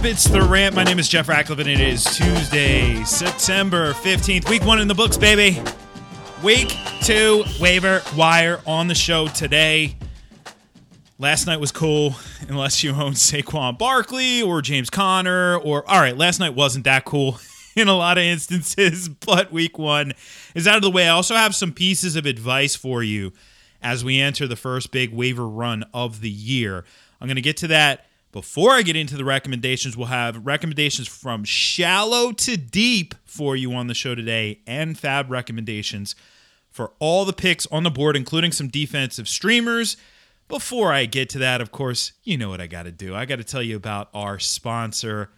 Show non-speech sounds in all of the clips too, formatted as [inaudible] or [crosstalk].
up? It's The Rant. My name is Jeff Ratcliffe, and it is Tuesday, September 15th. Week one in the books, baby. Week two, waiver wire on the show today. Last night was cool, [laughs] unless you own Saquon Barkley or James Conner, or all right, last night wasn't that cool [laughs] in a lot of instances, [laughs] but week one is out of the way. I also have some pieces of advice for you as we enter the first big waiver run of the year. I'm going to get to that before I get into the recommendations, we'll have recommendations from shallow to deep for you on the show today and FAAB recommendations for all the picks on the board, including some defensive streamers. Before I get to that, of course, you know what I got to do. I got to tell you about our sponsor,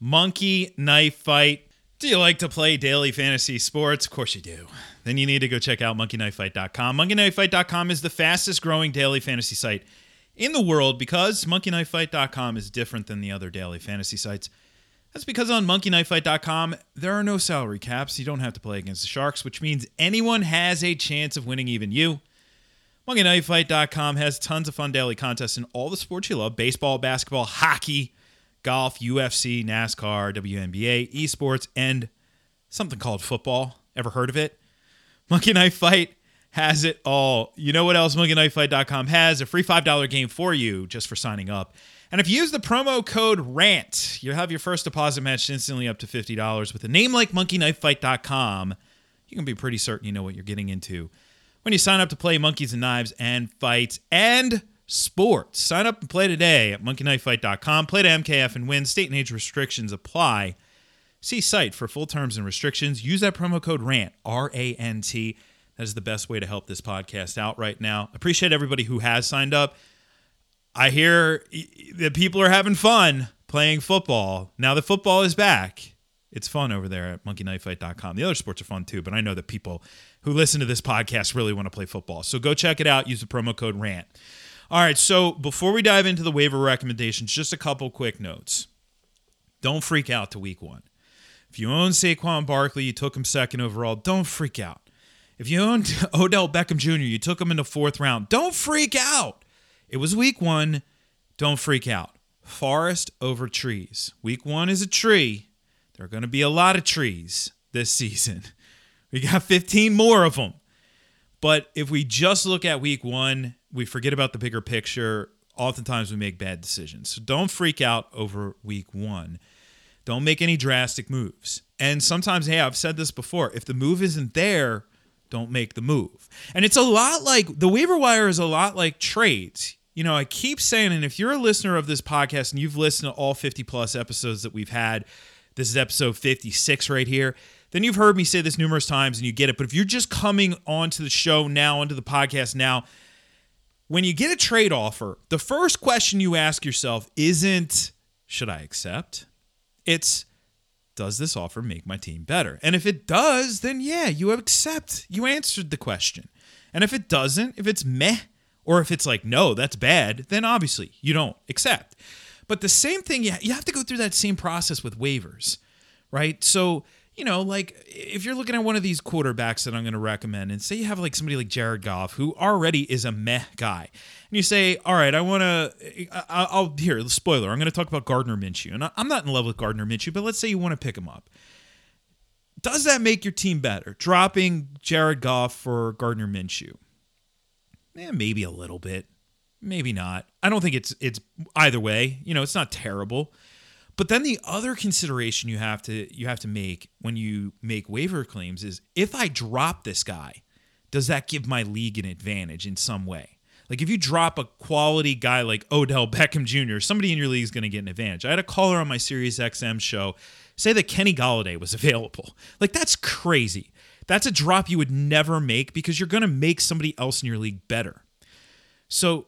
Monkey Knife Fight. Do you like to play daily fantasy sports? Of course you do. Then you need to go check out monkeyknifefight.com. Monkeyknifefight.com is the fastest growing daily fantasy site in the world because monkeyknifefight.com is different than the other daily fantasy sites. That's because on monkeyknifefight.com, there are no salary caps. You don't have to play against the Sharks, which means anyone has a chance of winning, even you. MonkeyKnifeFight.com has tons of fun daily contests in all the sports you love baseball, basketball, hockey, golf, UFC, NASCAR, WNBA, esports, and something called football. Ever heard of it? Monkey Knife Fight has it all. You know what else MonkeyKnifeFight.com has? A free $5 game for you just for signing up. And if you use the promo code RANT, you'll have your first deposit matched instantly up to $50. With a name like MonkeyKnifeFight.com, you can be pretty certain you know what you're getting into. When you sign up to play Monkeys and Knives and Fights and Sports, sign up and play today at MonkeyKnifeFight.com. Play to MKF and win. State and age restrictions apply. See site for full terms and restrictions. Use that promo code RANT, R A N T. That is the best way to help this podcast out right now. Appreciate everybody who has signed up. I hear that people are having fun playing football. Now that football is back, it's fun over there at monkeyknifefight.com. The other sports are fun too, but I know that people who listen to this podcast really want to play football. So go check it out. Use the promo code RANT. All right, so before we dive into the waiver recommendations, just a couple quick notes. Don't freak out to week one. If you own Saquon Barkley, you took him second overall, don't freak out. If you owned [laughs] Odell Beckham Jr., you took him in the fourth round. Don't freak out. It was week one. Don't freak out. Forest over trees. Week one is a tree. There are going to be a lot of trees this [laughs] season. We got 15 more of them. But if we just look at week one, we forget about the bigger picture. Oftentimes we make bad decisions. So don't freak out over week one. Don't make any drastic moves. And sometimes, hey, I've said this before if the move isn't there, don't make the move. And it's a lot like the waiver wire is a lot like trades. You know, I keep saying, and if you're a listener of this podcast and you've listened to all 50 plus episodes that we've had, this is episode 56 right here, then you've heard me say this numerous times and you get it. But if you're just coming onto the show now, onto the podcast now, when you get a trade offer, the first question you ask yourself isn't, should I accept? It's, does this offer make my team better? And if it does, then yeah, you accept. You answered the question. And if it doesn't, if it's meh, or if it's like, no, that's bad, then obviously you don't accept. But the same thing, you have to go through that same process with waivers, right? So you know, like if you're looking at one of these quarterbacks that I'm going to recommend, and say you have like somebody like Jared Goff, who already is a meh guy, and you say, all right, I want to, I'll here, the spoiler, I'm going to talk about Gardner Minshew, and I'm not in love with Gardner Minshew, but let's say you want to pick him up. Does that make your team better? Dropping Jared Goff for Gardner Minshew? Yeah, maybe a little bit, maybe not. I don't think it's it's either way. You know, it's not terrible. But then the other consideration you have to you have to make when you make waiver claims is if I drop this guy, does that give my league an advantage in some way? Like if you drop a quality guy like Odell Beckham Jr., somebody in your league is going to get an advantage. I had a caller on my Sirius XM show say that Kenny Golladay was [laughs] available. Like that's crazy. That's a drop you would never make because you're going to make somebody else in your league better. So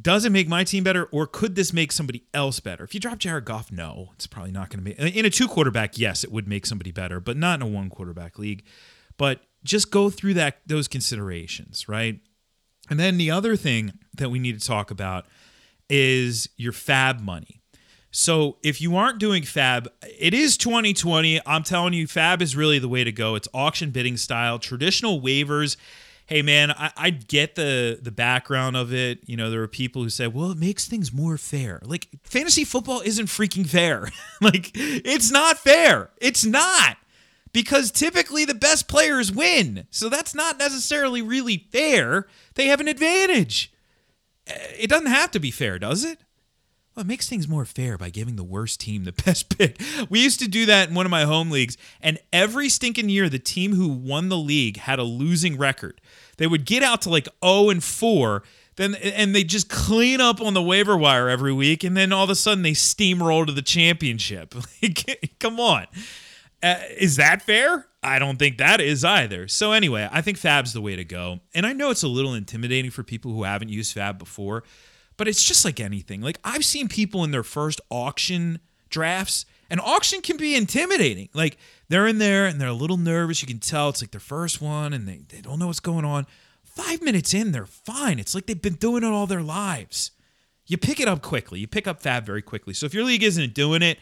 does it make my team better or could this make somebody else better? If you drop Jared Goff, no, it's probably not going to be. In a two quarterback, yes, it would make somebody better, but not in a one quarterback league. But just go through that those considerations, right? And then the other thing that we need to talk about is your FAAB money. So if you aren't doing FAAB, it is 2020. I'm telling you, FAAB is really the way to go. It's auction bidding style, traditional waivers hey man, I, I get the the background of it. You know, there are people who say, well, it makes things more fair. Like fantasy football isn't freaking fair. [laughs] like it's not fair. It's not because typically the best players win. So that's not necessarily really fair. They have an advantage. Uh, it doesn't have to be fair, does it? Well, it makes things more fair by giving the worst team the [laughs] best pick. We used to do that in one of my home leagues, and every stinking year, the team who won the league had a losing record. They would get out to like 0 and 4, then and they just clean up on the waiver wire every week, and then all of a sudden they steamroll to the championship. [laughs] Come on. Uh, is that fair? I don't think that is either. So anyway, I think FAAB's the way to go. And I know it's a little intimidating for people who haven't used FAAB before, but it's just like anything. Like I've seen people in their first auction drafts, and auction can be intimidating. Like they're in there and they're a little nervous. You can tell it's like their first one and they, they don't know what's going on. Five minutes in, they're fine. It's like they've been doing it all their lives. You pick it up quickly. You pick up FAAB very quickly. So if your league isn't doing it,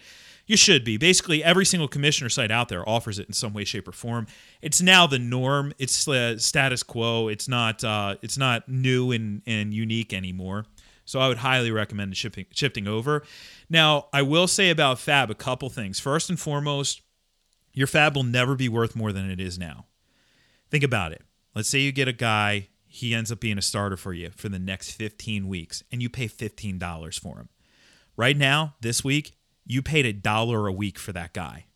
you should be. Basically, every single commissioner site out there offers it in some way, shape, or form. It's now the norm. It's uh, status quo. It's not. Uh, it's not new and and unique anymore. So I would highly recommend shifting shifting over. Now, I will say about FAAB a couple things. First and foremost, your FAAB will never be worth more than it is now. Think about it. Let's say you get a guy, he ends up being a starter for you for the next 15 weeks, and you pay $15 for him. Right now, this week, you paid a dollar a week for that guy.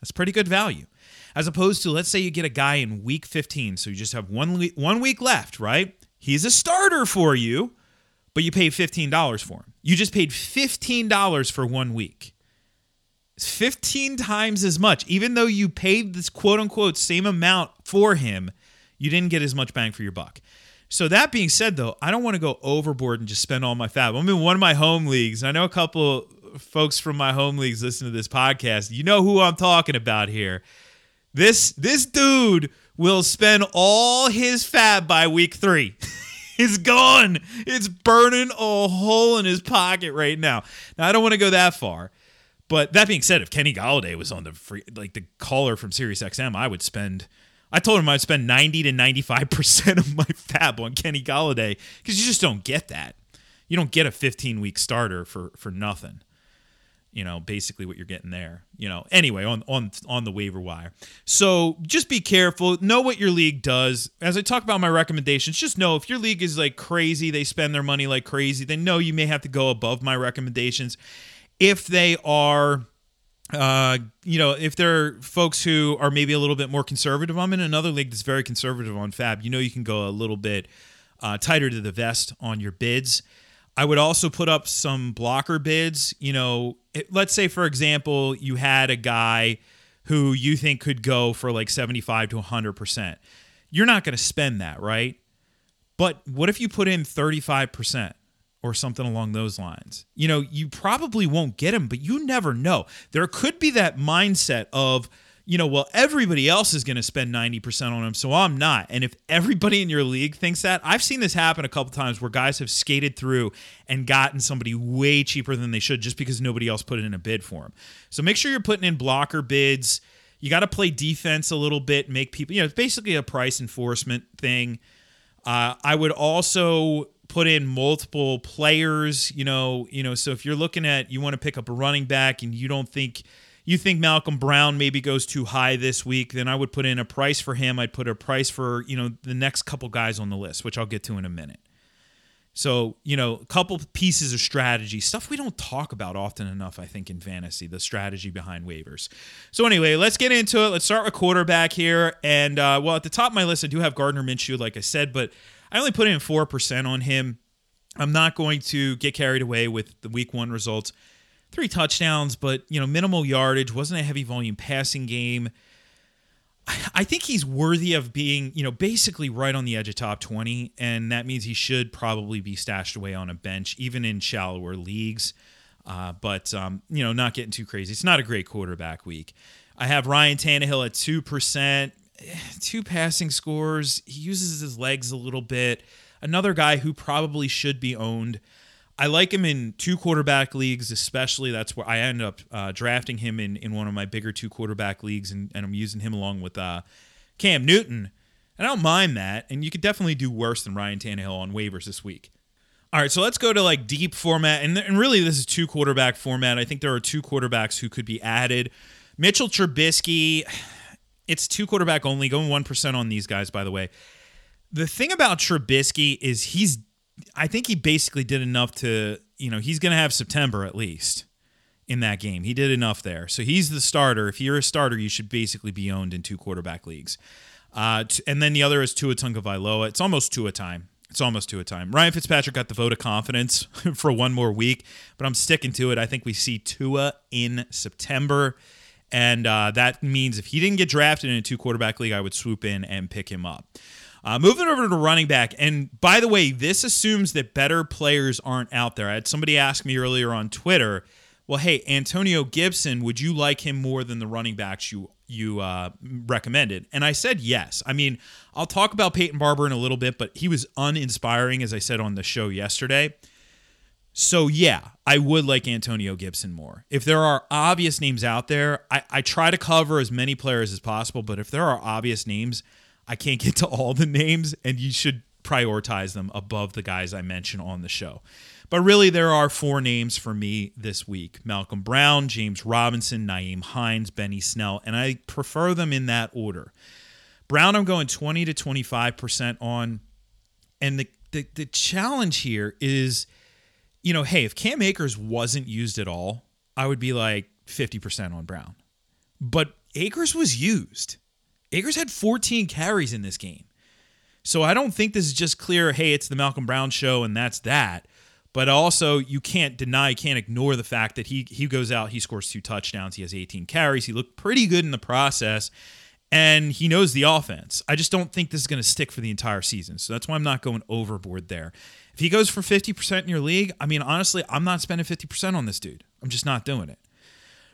That's pretty good value. As opposed to, let's say you get a guy in week 15, so you just have one, one week left, right? He's a starter for you, but you paid $15 for him. You just paid $15 for one week. It's 15 times as much. Even though you paid this quote unquote same amount for him, you didn't get as much bang for your buck. So that being said, though, I don't want to go overboard and just spend all my FAAB. I'm in one of my home leagues. I know a couple folks from my home leagues listen to this podcast, you know who I'm talking about here. This this dude will spend all his FAAB by week three. [laughs] it's gone. It's burning a hole in his pocket right now. Now I don't want to go that far. But that being said, if Kenny Golladay was on the free, like the caller from Sirius XM, I would spend. I told him I'd spend ninety to ninety five percent of my [laughs] FAAB on Kenny Golladay because you just don't get that. You don't get a fifteen week starter for for nothing you know basically what you're getting there you know. Anyway on on on the waiver wire. So just be careful. Know what your league does. As i talk about my recommendations just know if your league is like crazy they spend their money like crazy then know you may have to go above my recommendations. If they are uh, you know, if there are folks who are maybe a little bit more conservative, I'm in another league that's very conservative on FAAB. You know, you can go a little bit uh, tighter to the vest on your bids. I would also put up some blocker bids. You know, it, let's say, for example, you had a guy who you think could go for like 75 to 100%. You're not going to spend that, right? But what if you put in 35%? or something along those lines. You know, you probably won't get him, but you never know. There could be that mindset of, you know, well, everybody else is going to spend 90% on him, so I'm not. And if everybody in your league thinks that, I've seen this happen a couple times where guys have skated through and gotten somebody way cheaper than they should just because nobody else put in a bid for him. So make sure you're putting in blocker bids. You got to play defense a little bit, make people, you know, it's basically a price enforcement thing. Uh, I would also put in multiple players, you know, you know, so if you're looking at you want to pick up a running back and you don't think you think Malcolm Brown maybe goes too high this week, then I would put in a price for him. I'd put a price for, you know, the next couple guys on the list, which I'll get to in a minute. So, you know, a couple pieces of strategy, stuff we don't talk about often enough, I think, in fantasy, the strategy behind waivers. So, anyway, let's get into it. Let's start with quarterback here. And, uh, well, at the top of my list, I do have Gardner Minshew, like I said, but I only put in 4% on him. I'm not going to get carried away with the week one results three touchdowns, but you know, minimal yardage, wasn't a heavy volume passing game. I think he's worthy of being, you know, basically right on the edge of top 20, and that means he should probably be stashed away on a bench, even in shallower leagues. Uh, but, um, you know, not getting too crazy. It's not a great quarterback week. I have Ryan Tannehill at 2%, two passing scores. He uses his legs a little bit. Another guy who probably should be owned. I like him in two quarterback leagues, especially. That's where I end up uh, drafting him in, in one of my bigger two quarterback leagues, and, and I'm using him along with uh, Cam Newton And I don't mind that. And you could definitely do worse than Ryan Tannehill on waivers this week. All right, so let's go to like deep format. And, and really, this is two quarterback format. I think there are two quarterbacks who could be added. Mitchell Trubisky, it's two quarterback only, going 1% on these guys, by the way. The thing about Trubisky is he's, I think he basically did enough to, you know, he's going to have September at least in that game. He did enough there. So he's the starter. If you're a starter, you should basically be owned in two quarterback leagues. Uh, and then the other is Tua Tagovailoa. It's almost Tua time. It's almost Tua time. Ryan Fitzpatrick got the vote of confidence [laughs] for one more week, but I'm sticking to it. I think we see Tua in September. And uh, that means if he didn't get drafted in a two quarterback league, I would swoop in and pick him up. Uh, moving over to running back. And by the way, this assumes that better players aren't out there. I had somebody ask me earlier on Twitter, well, hey, Antonio Gibson, would you like him more than the running backs you you uh, recommended? And I said yes. I mean, I'll talk about Peyton Barber in a little bit, but he was uninspiring, as I said on the show yesterday. So yeah, I would like Antonio Gibson more. If there are obvious names out there, I, I try to cover as many players as possible, but if there are obvious names, I can't get to all the names, and you should prioritize them above the guys I mention on the show. But really, there are four names for me this week Malcolm Brown, James Robinson, Nyheim Hines, Benny Snell, and I prefer them in that order. Brown, I'm going 20 to 25% on. And the, the, the challenge here is, you know, hey, if Cam Akers wasn't used at all, I would be like 50% on Brown. But Akers was used. Akers had 14 carries in this game. So I don't think this is just clear, hey, it's the Malcolm Brown show and that's that. But also, you can't deny, can't ignore the fact that he he goes out, he scores two touchdowns, he has 18 carries, he looked pretty good in the process, and he knows the offense. I just don't think this is going to stick for the entire season. So that's why I'm not going overboard there. If he goes for 50% in your league, I mean, honestly, I'm not spending 50% on this dude. I'm just not doing it.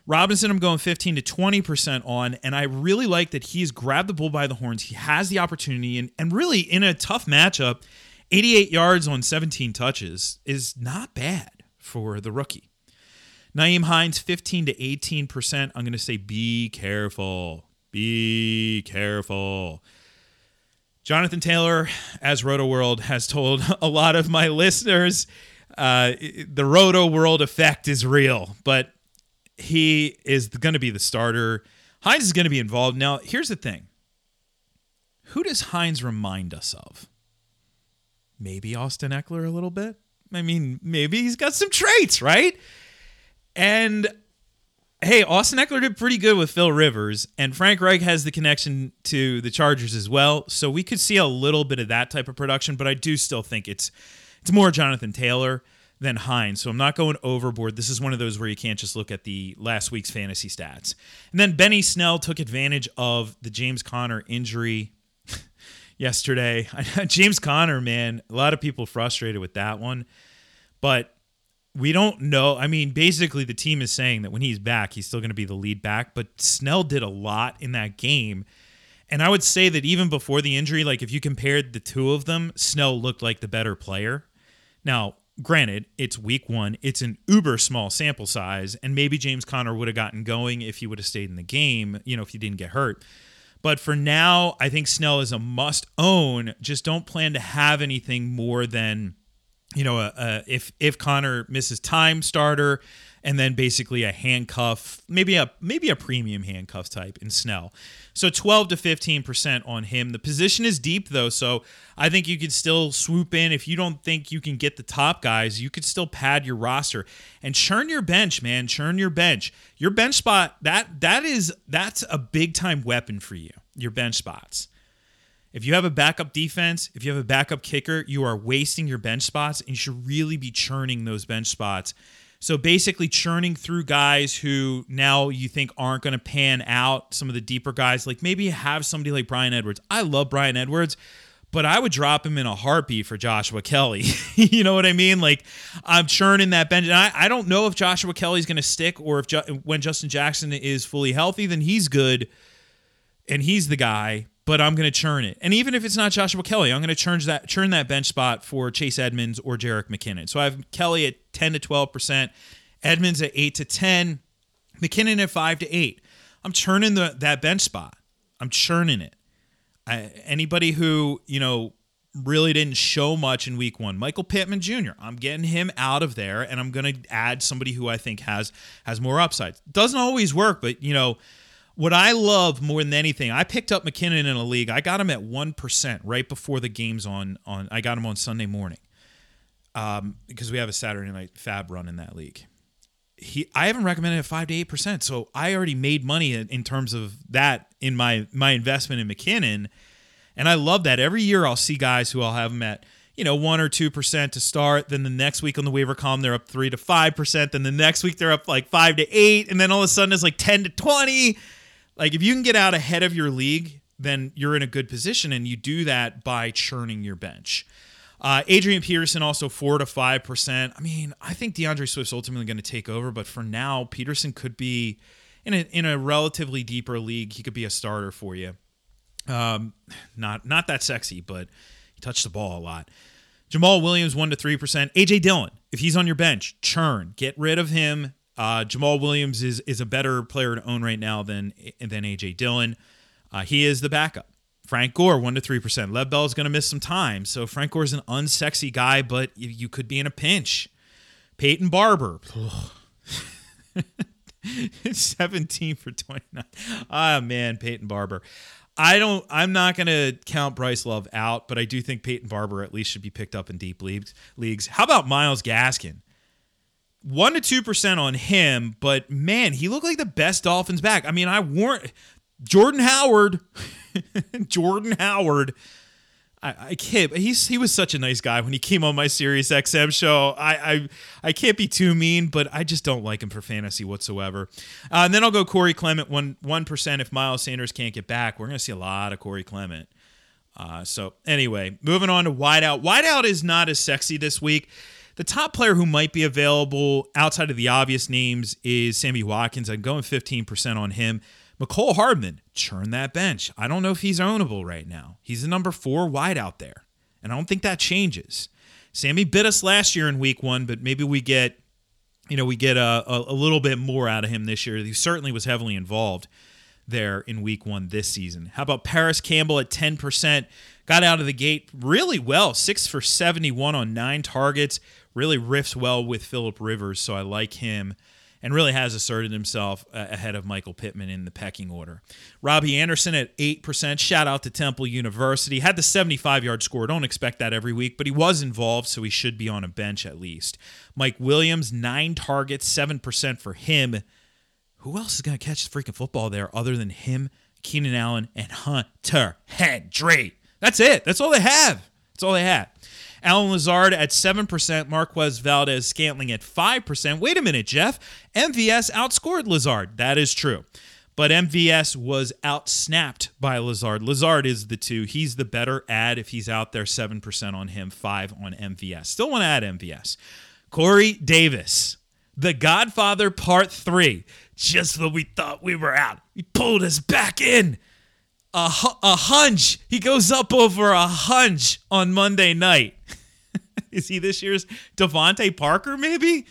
Robinson, I'm going 15 to 20% on, and I really like that he's grabbed the bull by the horns. He has the opportunity, and, and really in a tough matchup, 88 yards on 17 touches is not bad for the rookie. Nyheim Hines, 15 to 18%. I'm going to say be careful. Be careful. Jonathan Taylor, as Rotoworld has told [laughs] a lot of my listeners, uh, the Rotoworld effect is real, but he is going to be the starter. Hines is going to be involved. Now, here's the thing who does Hines remind us of? Maybe Austin Ekeler a little bit. I mean, maybe he's got some traits, right? And hey, Austin Ekeler did pretty good with Phil Rivers, and Frank Reich has the connection to the Chargers as well. So we could see a little bit of that type of production, but I do still think it's it's more Jonathan Taylor than Hines. So I'm not going overboard. This is one of those where you can't just look at the last week's fantasy stats. And then Benny Snell took advantage of the James Conner injury [laughs] yesterday. [laughs] James Conner, man, a lot of people frustrated with that one. But we don't know. I mean, basically, the team is saying that when he's back, he's still going to be the lead back. But Snell did a lot in that game. And I would say that even before the injury, like if you compared the two of them, Snell looked like the better player. Now, granted, it's week one, it's an uber small sample size, and maybe James Conner would have gotten going if he would have stayed in the game, you know, if he didn't get hurt. But for now, I think Snell is a must own. Just don't plan to have anything more than, you know, a, a, if if Conner misses time starter, and then basically a handcuff, maybe a maybe a premium handcuff type in Snell. So 12 to 15% on him. The position is deep though, so I think you could still swoop in if you don't think you can get the top guys, you could still pad your roster and churn your bench, man, churn your bench. Your bench spot, that that is that's a big time weapon for you. Your bench spots. If you have a backup defense, if you have a backup kicker, you are wasting your bench spots and you should really be churning those bench spots so basically, churning through guys who now you think aren't going to pan out, some of the deeper guys, like maybe have somebody like Bryan Edwards. I love Bryan Edwards, but I would drop him in a heartbeat for Joshua Kelley. [laughs] you know what I mean? Like I'm churning that bench. And I, I don't know if Joshua Kelley's going to stick or if when Justin Jackson is fully healthy, then he's good and he's the guy but I'm going to churn it. And even if it's not Joshua Kelley, I'm going to churn that churn that bench spot for Chase Edmonds or Jerick McKinnon. So I have Kelley at 10 to 12 percent, Edmonds at 8 to 10, McKinnon at 5 to 8. I'm churning the that bench spot. I'm churning it. I, anybody who you know really didn't show much in week one. Michael Pittman Jr. I'm getting him out of there, and I'm going to add somebody who I think has has more upside. Doesn't always work, but you know what I love more than anything. I picked up McKinnon in a league. I got him at one percent right before the games on on. I got him on Sunday morning um, because we have a Saturday night FAAB run in that league. He, I haven't recommended it five to eight percent, so I already made money in, in terms of that in my my investment in McKinnon and I love that. Every year I'll see guys who I'll have them at, you know, one or two percent to start. Then the next week on the waiver column, they're up three to five percent. Then the next week they're up like five to eight. And then all of a sudden it's like 10 to 20. Like if you can get out ahead of your league, then you're in a good position. And you do that by churning your bench. Uh, Adrian Peterson also four to five percent. I mean, I think DeAndre Swift's ultimately going to take over, but for now, Peterson could be in a in a relatively deeper league. He could be a starter for you. Um, not not that sexy, but he touched the ball a lot. Jamaal Williams one to three percent. AJ Dillon, if he's on your bench, churn, get rid of him. Uh, Jamaal Williams is is a better player to own right now than than AJ Dillon. Uh, he is the backup. Frank Gore one to three percent. Lev Bell is going to miss some time, so Frank Gore is an unsexy guy, but you, could be in a pinch. Peyton Barber. [laughs] 17 for 29. Ah, man, Peyton Barber. I don't. I'm not going to count Bryce Love out, but I do think Peyton Barber at least should be picked up in deep leagues. Leagues. How about Myles Gaskin? One to two percent on him, but man, he looked like the best Dolphins back. I mean, I warned Jordan Howard. [laughs] Jordan Howard I, I can't. He's he was such a nice guy when he came on my Sirius XM show. I I, I can't be too mean, but I just don't like him for fantasy whatsoever. Uh, and then I'll go Corey Clement one one percent. If Miles Sanders can't get back, we're gonna see a lot of Corey Clement. Uh, so anyway, moving on to wideout. Wideout is not as sexy this week. The top player who might be available outside of the obvious names is Sammy Watkins. I'm going 15% on him. Mecole Hardman, churn that bench. I don't know if he's ownable right now. He's the number four wide out there, and I don't think that changes. Sammy bit us last year in week one, but maybe we get, you know, we get a, a, a little bit more out of him this year. He certainly was heavily involved there in week one this season. How about Parris Campbell at 10%? Got out of the gate really well, six for 71 on nine targets. Really riffs well with Philip Rivers, so I like him and really has asserted himself uh, ahead of Michael Pittman in the pecking order. Robbie Anderson at 8%. Shout out to Temple University. Had the 75 yard score. Don't expect that every week, but he was involved, so he should be on a bench at least. Mike Williams, nine targets, 7% for him. Who else is going to catch the freaking football there other than him, Keenan Allen, and Hunter Henry? That's it. That's all they have. That's all they have. Allen Lazard at 7%, Marquez Valdes-Scantling at 5%. Wait a minute, Jeff. MVS outscored Lazard. That is true. But MVS was outsnapped by Lazard. Lazard is the two. He's the better ad if he's out there, 7% on him, 5 on MVS. Still want to add MVS. Corey Davis, The Godfather Part 3. Just when we thought we were out, he pulled us back in. A, a hunch. He goes up over a hunch on Monday night. [laughs] Is he this year's DeVante Parker? Maybe.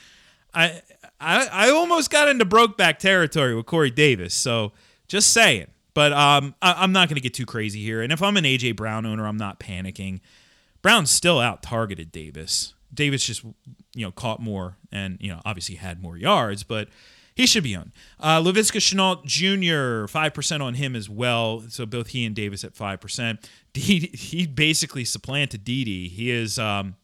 I, I I almost got into Brokeback territory with Corey Davis. So just saying. But um, I, am not going to get too crazy here. And if I'm an AJ Brown owner, I'm not panicking. Brown's still out targeted Davis. Davis just you know caught more and you know obviously had more yards, but he should be on. Uh, Laviska Shenault Jr. five percent on him as well. So both he and Davis at five percent. [laughs] He he basically supplanted Dede. He is um,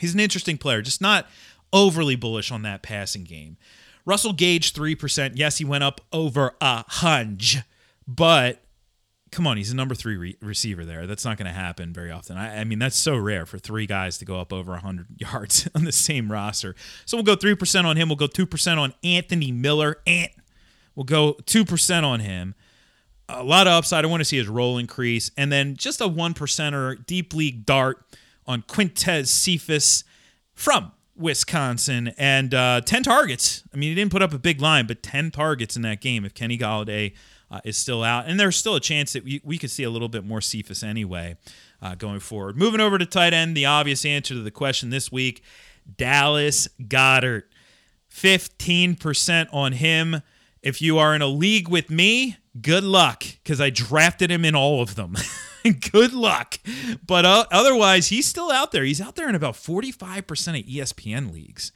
He's an interesting player, just not overly bullish on that passing game. Russell Gage, 3%. Yes, he went up over a hunch, but come on, he's a number three re- receiver there. That's not going to happen very often. I, I, mean, that's so rare for three guys to go up over 100 [laughs] yards on the same roster. So we'll go 3% on him. We'll go 2% on Anthony Miller. Ant. We'll go 2% on him. A lot of upside. I want to see his role increase. And then just a 1%er deep league dart on Quintez Cephus from Wisconsin and uh, 10 targets. I mean, he didn't put up a big line, but 10 targets in that game if Kenny Golladay uh, is still out. And there's still a chance that we, we could see a little bit more Cephus anyway uh, going forward. Moving over to tight end, the obvious answer to the question this week Dallas Goedert. 15% on him. If you are in a league with me, good luck because I drafted him in all of them. [laughs] good luck. But uh, otherwise, he's still out there. He's out there in about 45% of ESPN leagues.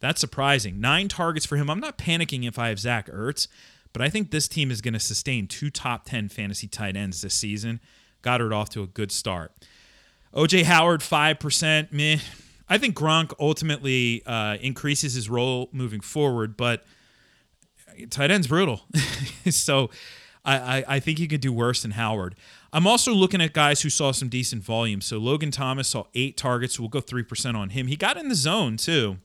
That's surprising. Nine targets for him. I'm not panicking if I have Zach Ertz, but I think this team is going to sustain two top 10 fantasy tight ends this season. Goedert off to a good start. OJ Howard, 5%. Meh. I think Gronk ultimately uh, increases his role moving forward, but tight end's brutal. [laughs] so I, I, I think he could do worse than Howard. I'm also looking at guys who saw some decent volume. So Logan Thomas saw eight targets. We'll go 3% on him. He got in the zone too.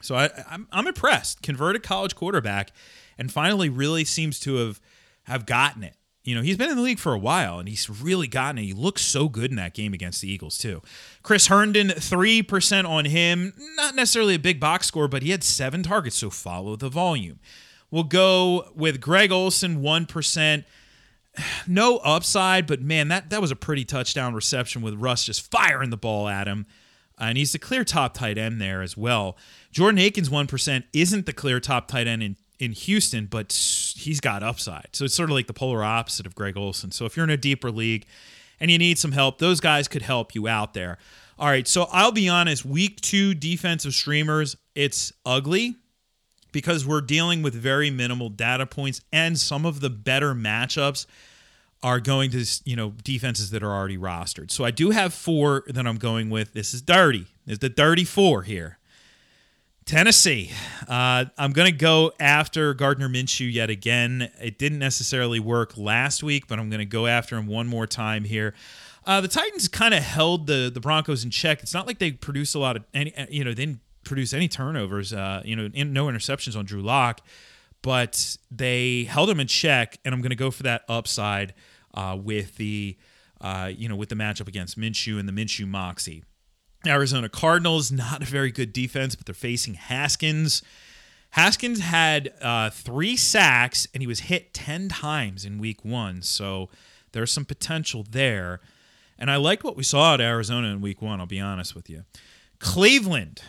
So I, I'm, I'm impressed. Converted college quarterback and finally really seems to have, have gotten it. You know, he's been in the league for a while and he's really gotten it. He looks so good in that game against the Eagles, too. Chris Herndon, 3% on him. Not necessarily a big box score, but he had seven targets, so follow the volume. We'll go with Greg Olsen, 1%. No upside, but man, that, that was a pretty touchdown reception with Russ just firing the ball at him. And he's the clear top tight end there as well. Jordan Akins, 1%, isn't the clear top tight end in in Houston, but he's got upside. So it's sort of like the polar opposite of Greg Olsen. So if you're in a deeper league and you need some help, those guys could help you out there. All right, so I'll be honest, week two defensive streamers, it's ugly because we're dealing with very minimal data points and some of the better matchups are going to, you know, defenses that are already rostered. So I do have four that I'm going with. This is dirty. Is the dirty four here. Tennessee. Uh, I'm going to go after Gardner Minshew yet again. It didn't necessarily work last week, but I'm going to go after him one more time here. Uh, the Titans kind of held the the Broncos in check. It's not like they produced a lot of any, you know, they didn't produce any turnovers. Uh, you know, in, no interceptions on Drew Lock, but they held him in check. And I'm going to go for that upside uh, with the, uh, you know, with the matchup against Minshew and the Minshew Moxie. Arizona Cardinals, not a very good defense, but they're facing Haskins. Haskins had uh, three sacks and he was hit 10 times in week one. So there's some potential there. And I like what we saw at Arizona in week one, I'll be honest with you. Cleveland,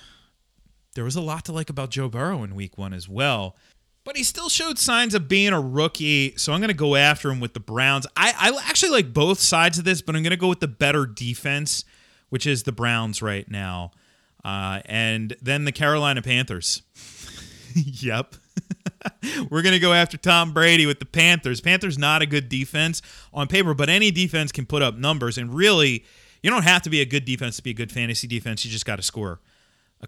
there was a lot to like about Joe Burrow in week one as well. But he still showed signs of being a rookie, so I'm going to go after him with the Browns. I, I actually like both sides of this, but I'm going to go with the better defense which is the Browns right now. Uh, and then the Carolina Panthers. [laughs] yep. [laughs] We're going to go after Tom Brady with the Panthers. Panthers not a good defense on paper, but any defense can put up numbers. And really, you don't have to be a good defense to be a good fantasy defense. You just got to score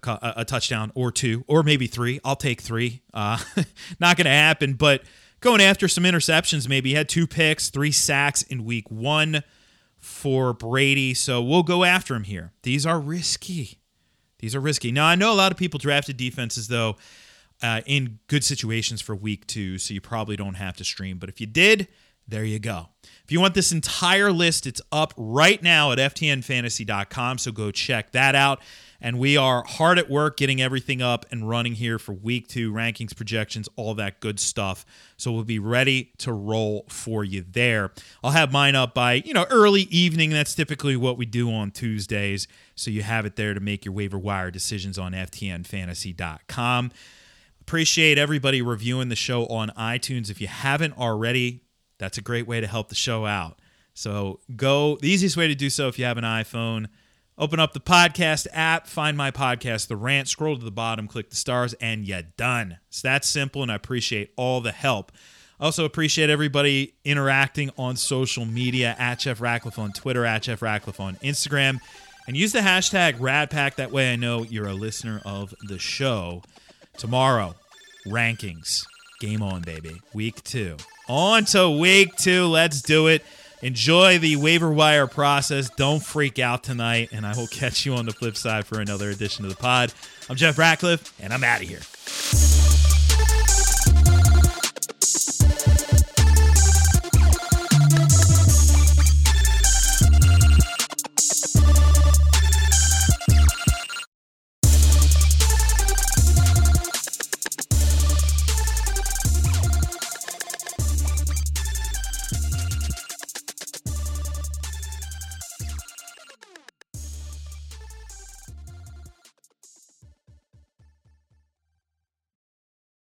a, a, touchdown or two, or maybe three. I'll take three. Uh, [laughs] not going to happen, but going after some interceptions, maybe. He had two picks, three sacks in week one for Brady. So we'll go after him here. These are risky. These are risky. Now, I know a lot of people drafted defenses, though, uh, in good situations for week two, so you probably don't have to stream. But if you did, there you go. If you want this entire list, it's up right now at ftnfantasy.com, so go check that out. And we are hard at work getting everything up and running here for week two, rankings, projections, all that good stuff. So we'll be ready to roll for you there. I'll have mine up by, you know, early evening. That's typically what we do on Tuesdays. So you have it there to make your waiver wire decisions on ftnfantasy.com. Appreciate everybody reviewing the show on iTunes. If you haven't already, that's a great way to help the show out. So go, the easiest way to do so if you have an iPhone, Open up the podcast app, find my podcast, The Rant, scroll to the bottom, click the stars, and you're done. It's that simple, and I appreciate all the help. Also appreciate everybody interacting on social media at Jeff Ratcliffe on Twitter, at Jeff Ratcliffe on Instagram, and use the hashtag RadPack. That way I know you're a listener of the show. Tomorrow, rankings. Game on, baby. Week two. On to week two. Let's do it. Enjoy the waiver wire process. Don't freak out tonight, and I will catch you on the flip side for another edition of the pod. I'm Jeff Ratcliffe, and I'm out of here.